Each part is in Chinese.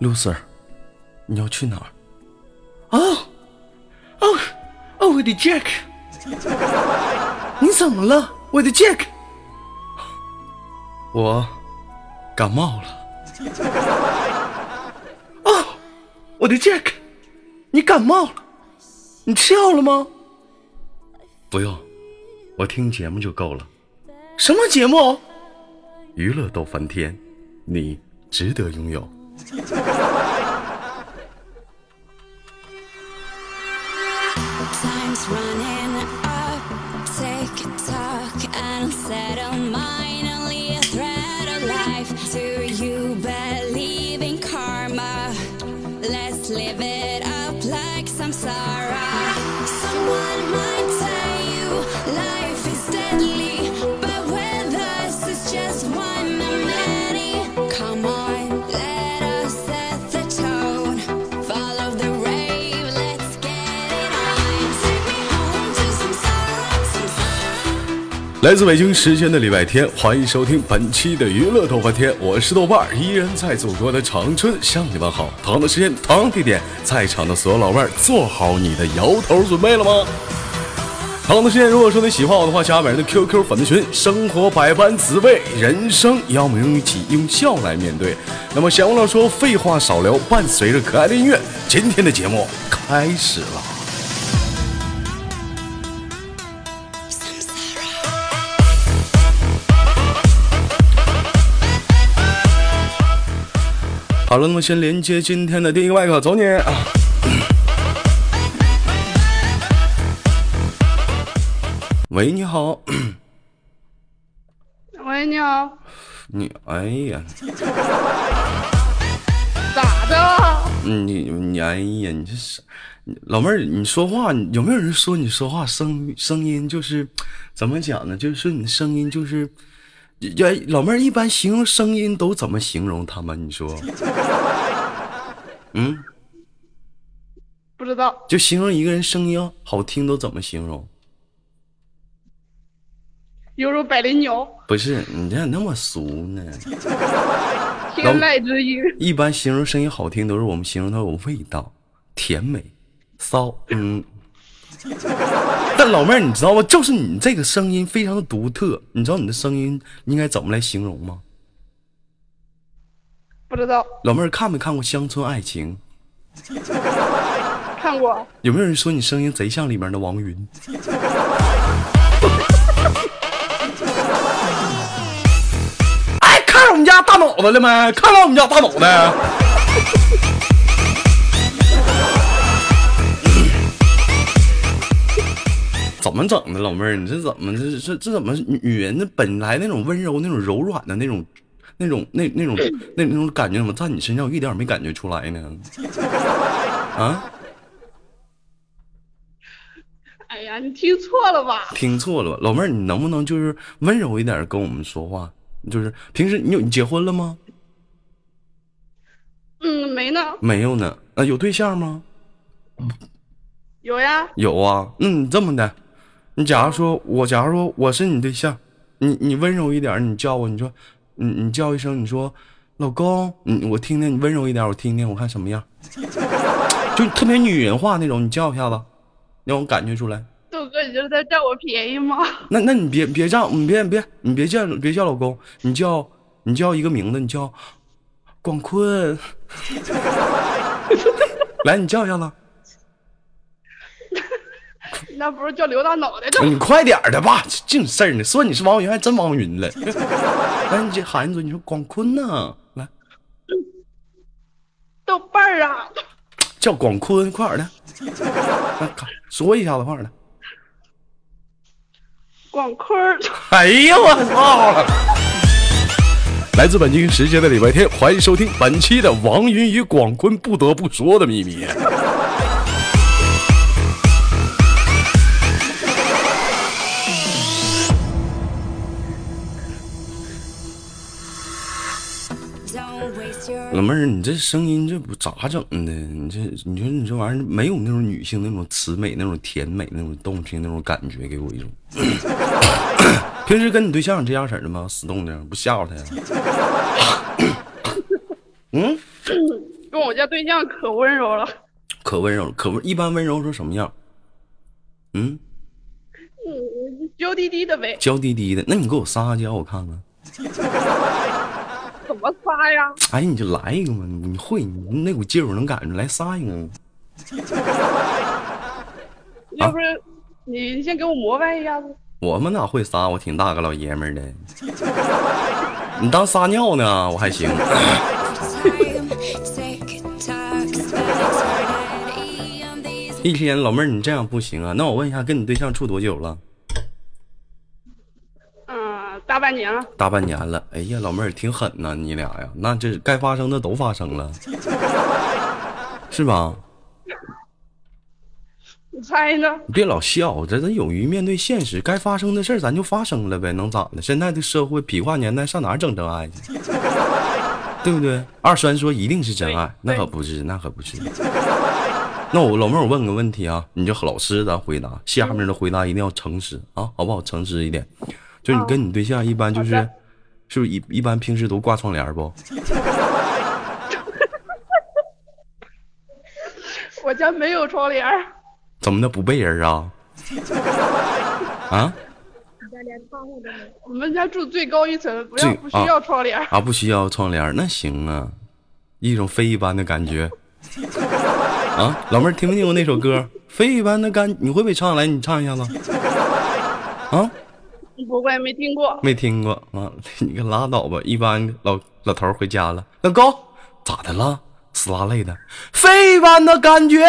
，loser，你要去哪儿？哦，哦，哦，我的 Jack，你怎么了，我的 Jack？我感冒了。哦，我的 Jack，你感冒了？你吃药了吗？不用，我听节目就够了。什么节目？娱乐逗翻天，你值得拥有。that on my 来自北京时间的礼拜天，欢迎收听本期的娱乐豆瓣天，我是豆瓣儿，依然在祖国的长春向你们好。同样的时间，同样地点，在场的所有老妹儿，做好你的摇头准备了吗？同样的时间，如果说你喜欢我的话，加本人的 QQ 粉丝群。生活百般滋味，人生要我们用一起用笑来面对。那么闲话少说，废话少聊，伴随着可爱的音乐，今天的节目开始了。好了，那么先连接今天的第一个麦克，走你！喂，你好。喂，你好。你哎呀！咋的？你你哎呀！你这是老妹儿，你说话有没有人说你说话声声音就是怎么讲呢？就是说你的声音就是。哎，老妹儿，一般形容声音都怎么形容他们？你说，嗯，不知道。就形容一个人声音好听都怎么形容？犹如百灵鸟。不是，你咋那么俗呢？天籁之音。一般形容声音好听都是我们形容它有味道，甜美，骚，嗯。但老妹儿，你知道吗？就是你这个声音非常的独特，你知道你的声音应该怎么来形容吗？不知道。老妹儿看没看过《乡村爱情》？看过。有没有人说你声音贼像里面的王云？哎，看到我们家大脑袋了没？看到我们家大脑袋。怎么整的，老妹儿？你这怎么这这这怎么女人的本来那种温柔、那种柔软的那种、那种、那那种、那那种感觉，怎么在你身上我一点没感觉出来呢？啊？哎呀，你听错了吧？听错了，老妹儿，你能不能就是温柔一点跟我们说话？就是平时你有你结婚了吗？嗯，没呢。没有呢。啊，有对象吗？有呀。有啊。嗯，这么的。你假如说，我假如说我是你对象，你你温柔一点，你叫我，你说，你你叫一声，你说，老公，你我听听，你温柔一点，我听听，我看什么样，就特别女人化那种，你叫一下子，让我感觉出来。豆哥，你就是在占我便宜吗？那那你别别叫，你别别你别叫别叫老公，你叫你叫一个名字，你叫广坤，来，你叫一下子。那不是叫刘大脑袋？你快点的吧，净事儿呢。说你是王云，还真王云了。来，你这喊一嘴，你说广坤呢？来，豆瓣儿啊，叫广坤，快点的。来，说一下子，快点的。广坤。哎呀，我操！来自北京时间的礼拜天，欢迎收听本期的王云与广坤不得不说的秘密。老妹儿，你这声音这不咋整的？你这你说你这玩意儿没有那种女性那种慈美、那种甜美、那种动听那种感觉，给我一种。平时跟你对象这样式的吗？死动静不吓唬他呀？嗯，跟我家对象可温柔了，可温柔了，可温一般温柔说什么样？嗯，嗯，娇滴滴的呗，娇滴滴的。那你给我撒娇，我看看。怎么撒呀？哎，你就来一个嘛，你会，你那股劲儿我能感觉，来撒一个。要不是你先给我膜拜一下子，我们哪会撒？我挺大个老爷们儿的。你当撒尿呢？我还行。一天，老妹儿，你这样不行啊。那我问一下，跟你对象处多久了？嗯，大半年了，大半年了。哎呀，老妹儿挺狠呐，你俩呀，那这该发生的都发生了，是吧？你猜呢？你别老笑，这咱勇于面对现实，该发生的事儿咱就发生了呗，能咋的？现在的社会痞话年代，上哪儿整真爱去？对不对？二栓说一定是真爱，那可不是，那可不是。那我老妹儿，我问个问题啊，你就老实咱回答，下面的回答一定要诚实啊，好不好？诚实一点。就你跟你对象一般就是，是不是一一般平时都挂窗帘不？我家没有窗帘，怎么的不背人啊？啊我们家住最高一层，不要不需要窗帘儿。啊，不需要窗帘，那行啊，一种飞一般的感觉。啊，老妹儿听没听过那首歌《飞一般的感》？你会不会唱？来，你唱一下子。啊，不会，没听过。没听过啊，你可拉倒吧。一般老老头回家了，老公咋的了？死拉累的，飞一般的感觉。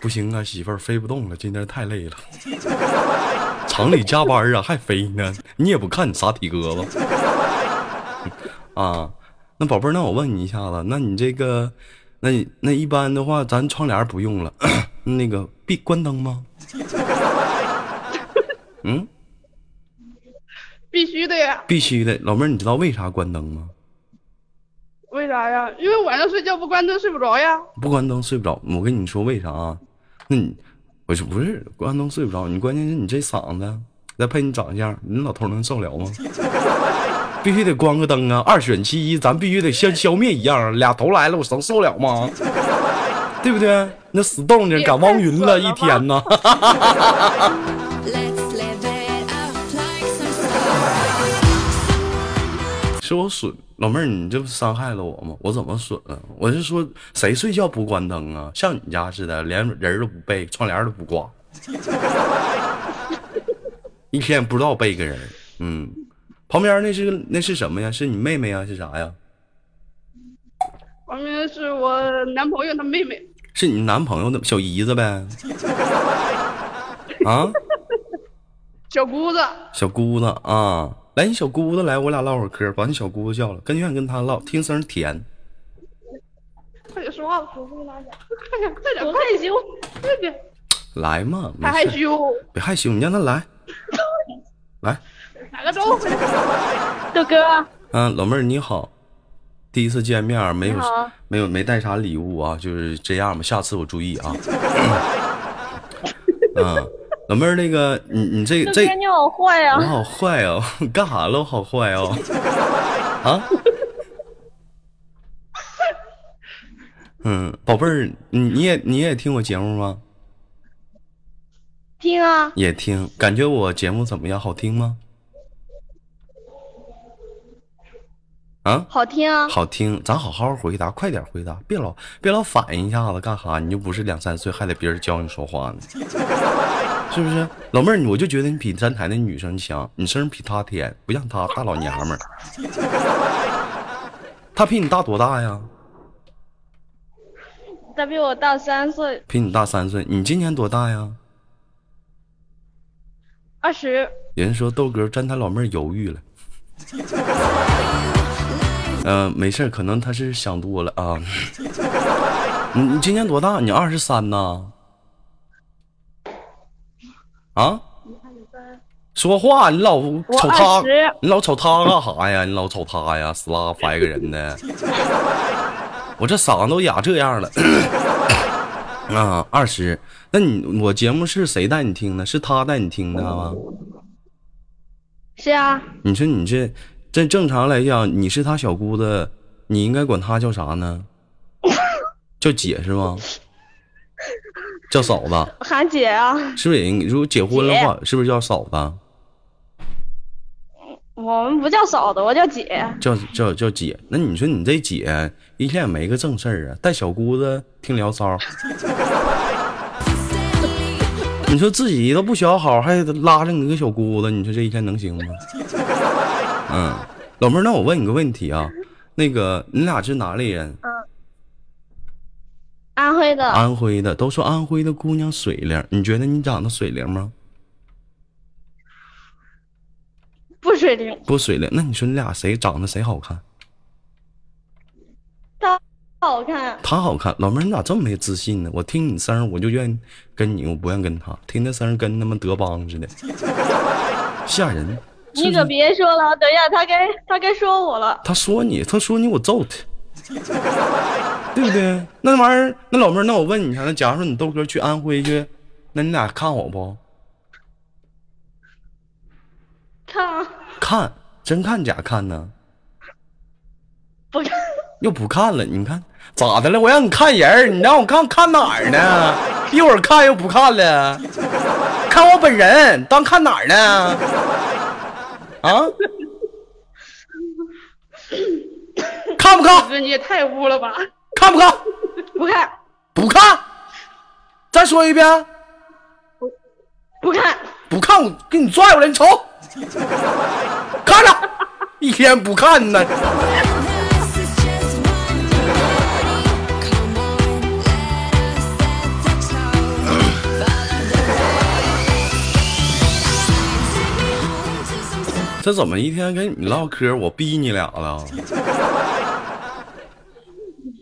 不行啊，媳妇儿飞不动了，今天太累了。厂里加班啊，还飞呢？你也不看你啥体格子啊？那宝贝儿，那我问你一下子，那你这个，那你那一般的话，咱窗帘不用了，那个闭关灯吗？嗯，必须的呀。必须的。老妹儿，你知道为啥关灯吗？为啥呀？因为晚上睡觉不关灯睡不着呀。不关灯睡不着。我跟你说为啥啊？那你，我说不是关灯睡不着，你关键是你这嗓子，再配你长相，你老头能受了吗？必须得关个灯啊！二选其一，咱必须得像消灭一样，俩头来了，我能受了吗？对不对？那死动静赶汪云了一天呢。是我损，老妹儿，你这不伤害了我吗？我怎么损了？我是说，谁睡觉不关灯啊？像你家似的，连人儿都不背，窗帘儿都不挂，一天不知道背个人。嗯，旁边那是那是什么呀？是你妹妹呀？是啥呀？旁边是我男朋友他妹妹，是你男朋友的小姨子呗？啊，小姑子。小姑子啊，来，你小姑子来，我俩唠会儿嗑，把你小姑子叫了，跟愿意跟她唠，听声甜。快点说话快点，快点，多害羞，快点，来嘛，别害羞，别害羞，你让他来，来。打个招呼。豆哥，嗯，老妹儿你好，第一次见面没有没有没带啥礼物啊，就是这样吧，下次我注意啊。嗯，老妹儿那个你你这这你好坏呀你好坏哦，干啥了？我好坏哦，啊？嗯，宝贝儿，你你也你也听我节目吗？听啊，也听，感觉我节目怎么样？好听吗？啊？好听啊，好听，咱好好回答，快点回答，别老别老反应一下子干哈？你又不是两三岁，还得别人教你说话呢，是不是？老妹儿，你我就觉得你比站台那女生强，你声音比她甜，不像她大老娘们儿。她比你大多大呀？她比我大三岁，比你大三岁，你今年多大呀？二十。人说豆哥站台老妹儿犹豫了。嗯、没事儿可能他是想多了啊。你你今年多大？你二十三呐？啊？说话，你老瞅他你老瞅他干啥呀？你老瞅他呀，死拉白个人的。我这嗓子都哑这样了。啊，二十，那你我节目是谁带你听的？是他带你听的吗？是啊，你说你这这这正常来讲，你是他小姑子，你应该管他叫啥呢？叫姐是吗？叫嫂子，喊姐啊，是不是也？如果结婚的话，是不是叫嫂子？我们不叫嫂子，我叫姐。叫叫叫姐？那你说你这姐一天也没个正事儿啊，带小姑子听聊骚。你说自己都不学好，还拉着你个小姑子，你说这一天能行吗？嗯，老妹儿，那我问你个问题啊，那个你俩是哪里人？安徽的，安徽的，都说安徽的姑娘水灵，你觉得你长得水灵吗？不水灵，不水灵，那你说你俩谁长得谁好看？她好看。他好看，老妹儿你咋这么没自信呢？我听你声儿我就愿意跟你，我不愿意跟他，听那声儿跟他妈德邦似的，吓人。你可别说了，等一下他该他该说我了。他说你，他说你，我揍他，对不对？那玩意儿，那老妹儿，那我问你一下，那假如说你豆哥去安徽去，那你俩看我不？看啊，看，真看假看呢？不看，又不看了，你看咋的了？我让你看人儿，你让我看看哪儿呢？一会儿看又不看了，看我本人，当看哪儿呢？啊？看不看？哥你也太污了吧！看不看？不看，不看。再说一遍，不看，不看我给你拽过来，你瞅，看着，一天不看呢。这怎么一天跟你唠嗑，我逼你俩了？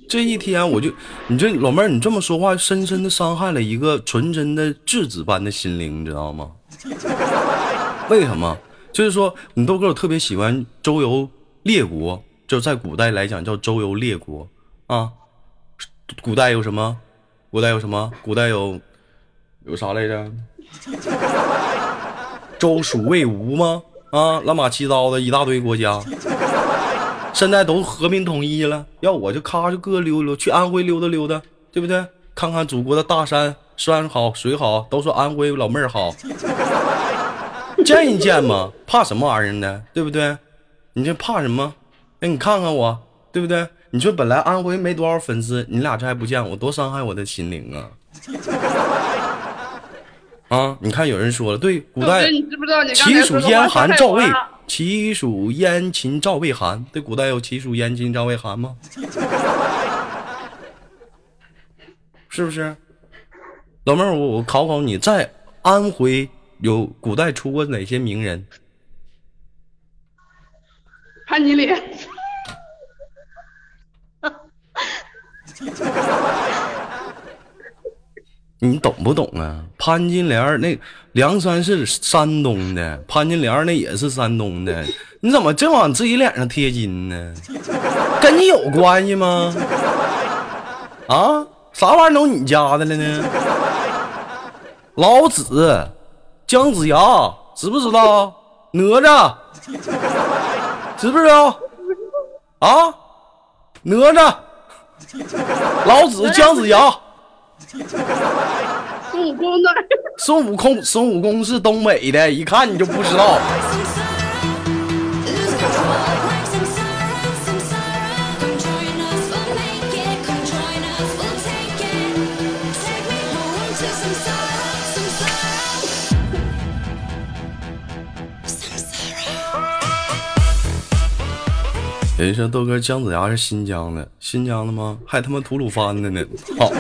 这一天我就，你这老妹儿，你这么说话，深深的伤害了一个纯真的稚子般的心灵，你知道吗？为什么？就是说，你豆哥我特别喜欢周游列国，就在古代来讲叫周游列国啊。古代有什么？古代有什么？古代有有啥来着？周蜀魏吴吗？啊，乱码七糟的一大堆国家，现在都和平统一了。要我就咔就各溜溜，去安徽溜达溜达，对不对？看看祖国的大山，山好水好，都说安徽老妹儿好，见一见嘛，怕什么玩意儿呢？对不对？你这怕什么？哎，你看看我，对不对？你说本来安徽没多少粉丝，你俩这还不见我，多伤害我的心灵啊！啊，你看有人说了，对，古代你知不知道你刚齐才说的蜀燕韩赵魏齐蜀燕秦赵魏韩，对，古代有齐蜀燕秦赵魏韩吗？是不是？老妹儿，我我考考你，在安徽有古代出过哪些名人？潘金莲，你懂不懂啊？潘金莲那梁山是山东的，潘金莲那也是山东的，你怎么净往自己脸上贴金呢？跟你有关系吗？啊，啥玩意儿都你家的了呢？老子、姜子牙，知不知道？哪吒，知不知道？啊，哪吒，老子、姜子牙。孙悟空呢？孙悟空，孙悟空是东北的，一看你就不知道。人说豆哥姜子牙是新疆的，新疆的吗？还他妈吐鲁番的呢！操、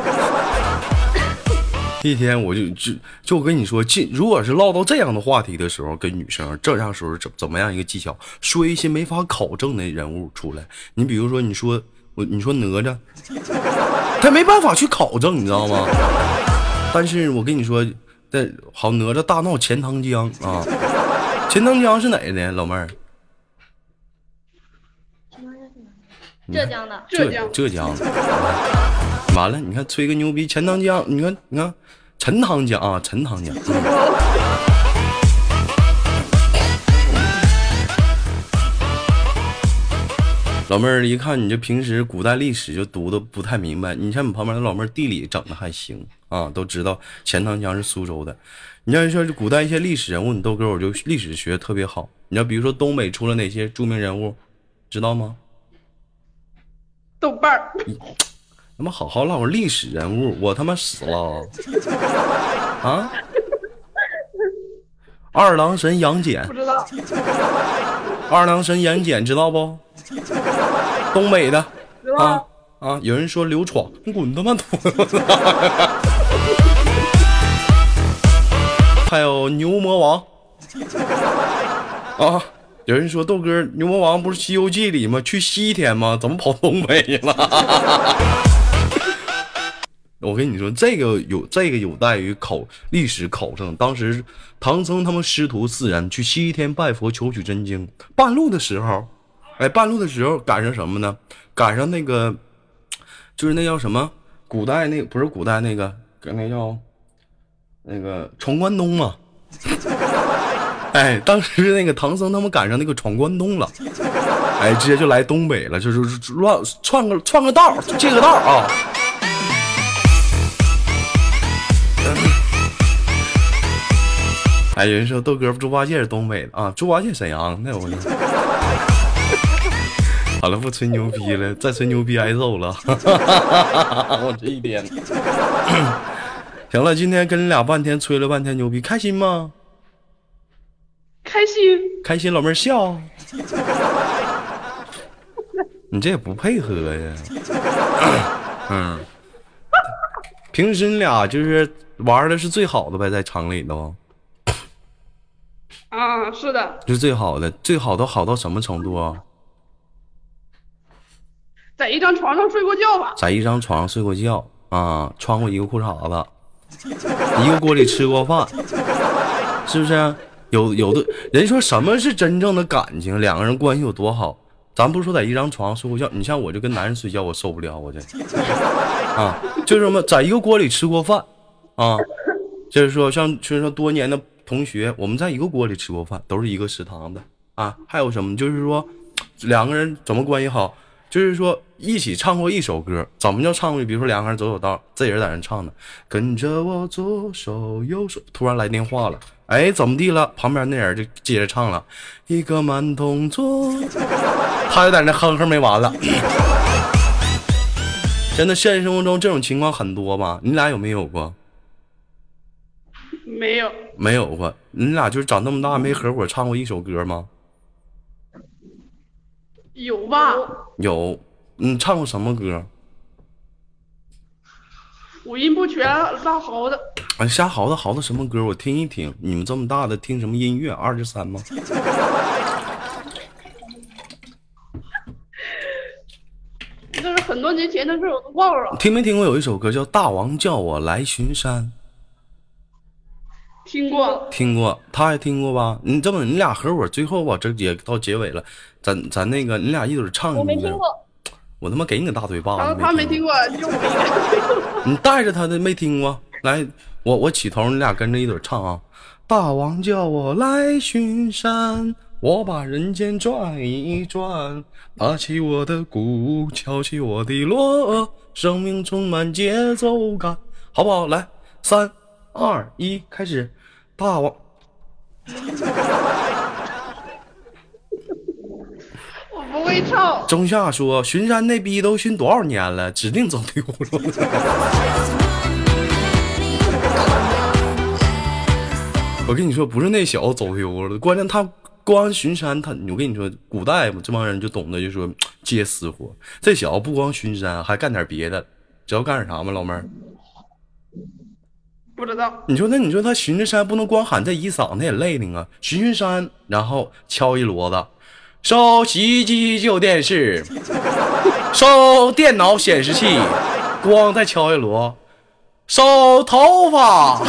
一天我就就就我跟你说，这如果是唠到这样的话题的时候，跟女生这样时候怎怎么样一个技巧，说一些没法考证的人物出来。你比如说，你说我你说哪吒，他没办法去考证，你知道吗？但是我跟你说，这好哪吒大闹钱塘江啊，钱塘江是哪的，老妹儿？浙江的，浙江浙江的。完了，你看吹个牛逼，钱塘江，你看你看，陈塘江啊，陈塘江。嗯老妹儿，一看你这平时古代历史就读的不太明白，你像你旁边的老妹儿地理整的还行啊，都知道钱塘江是苏州的。你要是说古代一些历史人物，你豆哥我就历史学得特别好。你要比如说东北出了哪些著名人物，知道吗？豆瓣儿，他妈好好唠会历史人物，我他妈死了啊！二郎神杨戬不，知道，二郎神杨戬知道不？东北的啊啊！有人说刘闯，你滚他妈犊子！还有牛魔王啊！有人说豆哥，牛魔王不是《西游记》里吗？去西天吗？怎么跑东北了？我跟你说，这个有这个有待于考历史考证。当时唐僧他们师徒四人去西天拜佛求取真经，半路的时候，哎，半路的时候赶上什么呢？赶上那个，就是那叫什么？古代那不是古代那个跟，那叫那个闯关东嘛。哎，当时那个唐僧他们赶上那个闯关东了，哎，直接就来东北了，就是乱串个串个道，借个道啊。哎，有人说豆哥猪八戒是东北的啊，猪八戒沈阳的，我。好了，不吹牛逼了，再吹牛逼挨揍了。我这一天，行了，今天跟你俩半天吹了半天牛逼，开心吗？开心，开心，老妹儿笑。你这也不配合呀。嗯，平时你俩就是玩的是最好的呗，在厂里头啊，是的，是最好的，最好都好到什么程度啊？在一张床上睡过觉吧？在一张床上睡过觉啊，穿过一个裤衩子，一个锅里吃过饭，是不是？有有的人说什么是真正的感情？两个人关系有多好？咱不说在一张床上睡过觉，你像我就跟男人睡觉，我受不了，我这啊，就是什么在一个锅里吃过饭啊，就是说像就是说多年的同学，我们在一个锅里吃过饭，都是一个食堂的啊。还有什么？就是说两个人怎么关系好？就是说一起唱过一首歌，怎么叫唱过？比如说两个人走走道，这人在那唱呢，跟着我左手右手，突然来电话了，哎，怎么地了？旁边那人就接着唱了，一个慢动作，他就在那哼哼没完了。真的，现实生活中这种情况很多吧？你俩有没有过？没有，没有过。你俩就是长那么大没合伙唱过一首歌吗？有吧？有。你唱过什么歌？五音不全，拉嚎的。哎，瞎嚎的嚎的什么歌？我听一听。你们这么大的听什么音乐？二十三吗？这是很多年前的事，我都忘了。听没听过有一首歌叫《大王叫我来巡山》？听过，听过，他也听过吧？你这么你俩合伙，最后吧，这也到结尾了，咱咱那个你俩一会儿唱一个。我没听过。我他妈给你个大嘴巴子！他没听过，就我一个。你带着他的没听过？来，我我起头，你俩跟着一嘴唱啊！大王叫我来巡山，我把人间转一转，打起我的鼓，敲起我的锣，生命充满节奏感，好不好？来，三二一，开始！大王，我不会唱。中夏说巡山那逼都巡多少年了，指定走丢了。我跟你说，不是那小子走丢了，关键他光巡山，他我跟你说，古代嘛，这帮人就懂得就说接私活。这小子不光巡山，还干点别的，知道干点啥吗？老妹儿，不知道，你说那你说他巡着山不能光喊这一嗓子也累挺啊，巡巡山，然后敲一骡子，收洗衣机旧电视，收电脑显示器，光再敲一锣，收头发。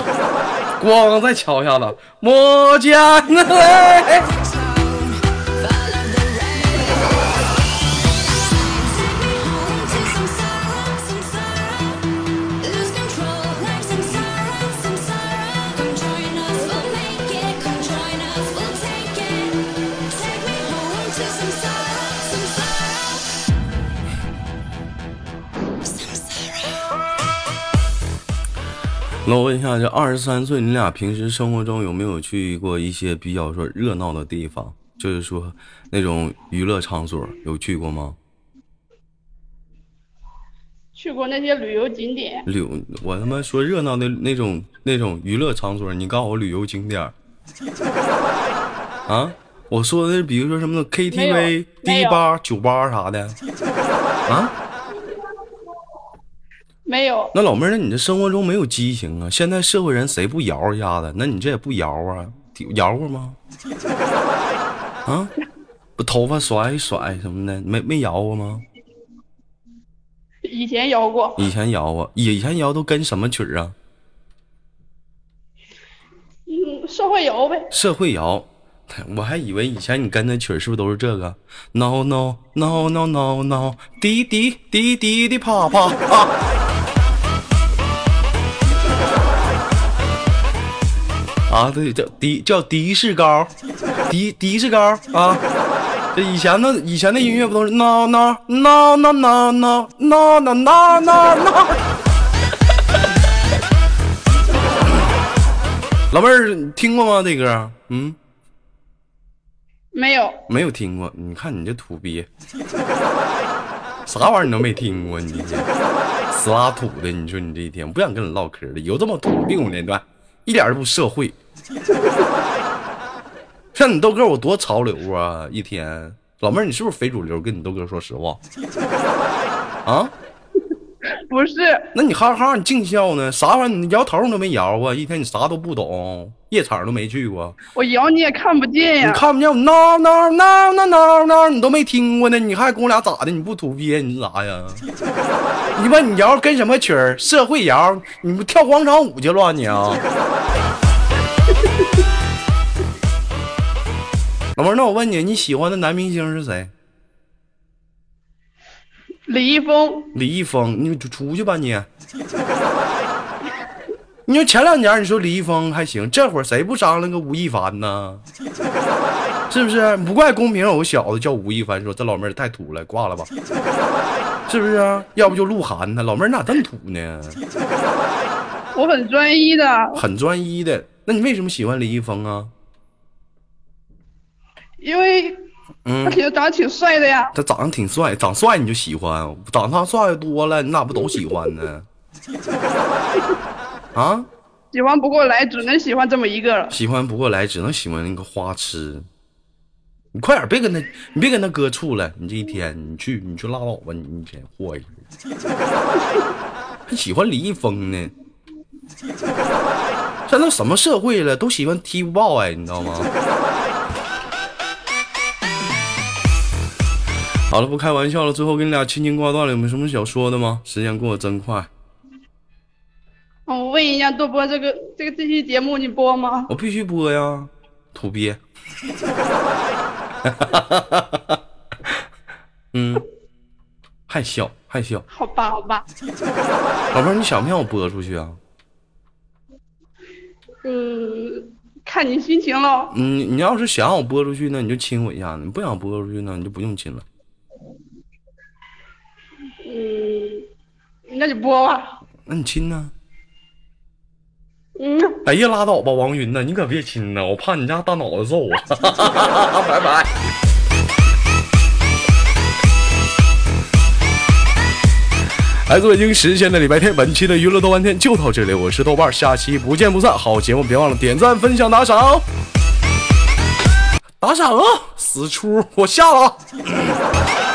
光再敲一下子，摸肩嘞。那我问一下，这二十三岁，你俩平时生活中有没有去过一些比较说热闹的地方？就是说那种娱乐场所，有去过吗？去过那些旅游景点，旅游，我他妈说热闹的那种那种娱乐场所，你告诉我旅游景点啊？我说的是比如说什么 KTV 迪吧、酒吧啥的啊？没有，那老妹儿，那你这生活中没有激情啊？现在社会人谁不摇一下子？那你这也不摇啊？摇过吗？啊？不头发甩一甩什么的，没没摇过吗？以前摇过，以前摇过，以前摇都跟什么曲儿啊？嗯，社会摇呗。社会摇，我还以为以前你跟的曲儿是不是都是这个？No no no no no no，滴滴滴滴的啪啪啊！啊，对，叫迪叫迪士高，迪迪士高啊！这以前的以前的音乐不都是 no no no no no no no no no no no？老妹儿你听过吗？这歌？嗯。没有，没有听过，你看你这土鳖，啥玩意儿你都没听过，你这天死拉土的，你说你这一天不想跟你唠嗑了，有这么土病那段，一点都不社会。像你豆哥我多潮流啊！一天，老妹儿你是不是非主流？跟你豆哥说实话，啊？不是，那你哈哈你净笑呢？啥玩意儿？你摇头你都没摇过，一天你啥都不懂，夜场都没去过。我摇你也看不见呀你。看不见我闹闹闹闹闹闹，你都没听过呢，你还跟我俩咋的？你不土鳖，你是啥呀？你问你摇跟什么曲儿？社会摇，你不跳广场舞去了你啊？老妹儿，那我问你，你喜欢的男明星是谁？李易峰，李易峰，你就出去吧你。你说前两年你说李易峰还行，这会儿谁不商量个吴亦凡呢？是不是？不怪公屏有个小子叫吴亦凡，说这老妹儿太土了，挂了吧？是不是啊？要不就鹿晗呢？老妹儿你咋这么土呢？我很专一的，很专一的，那你为什么喜欢李易峰啊？因为嗯 他，挺长得挺帅的呀。他长得挺帅，长帅你就喜欢，长他帅多了，你咋不都喜欢呢？啊？喜欢不过来，只能喜欢这么一个了。喜欢不过来，只能喜欢那个花痴。你快点，别跟他，你别跟他哥处了。你这一天，你去，你去拉倒吧，你一天祸一个。还喜欢李易峰呢？现在什么社会了，都喜欢 TFBOY，你知道吗？好了，不开玩笑了。最后跟你俩亲情挂断了，有没有什么想说的吗？时间过得真快，嗯，我问一下，多播这个这个这期节目你播吗？我必须播呀，土鳖。嗯，还笑还笑，好吧，好吧，宝贝儿，你想不想我播出去啊？嗯，看你心情喽。嗯，你要是想让我播出去呢，你就亲我一下；你不想播出去呢，你就不用亲了。嗯，那就播吧。那你亲呢？嗯，哎呀，拉倒吧，王云呐，你可别亲呐，我怕你家大脑子揍我。拜拜。来自北京时间的礼拜天，本期的娱乐豆瓣天就到这里，我是豆瓣，下期不见不散。好节目别忘了点赞、分享、打赏，打赏啊！死出，我下了啊。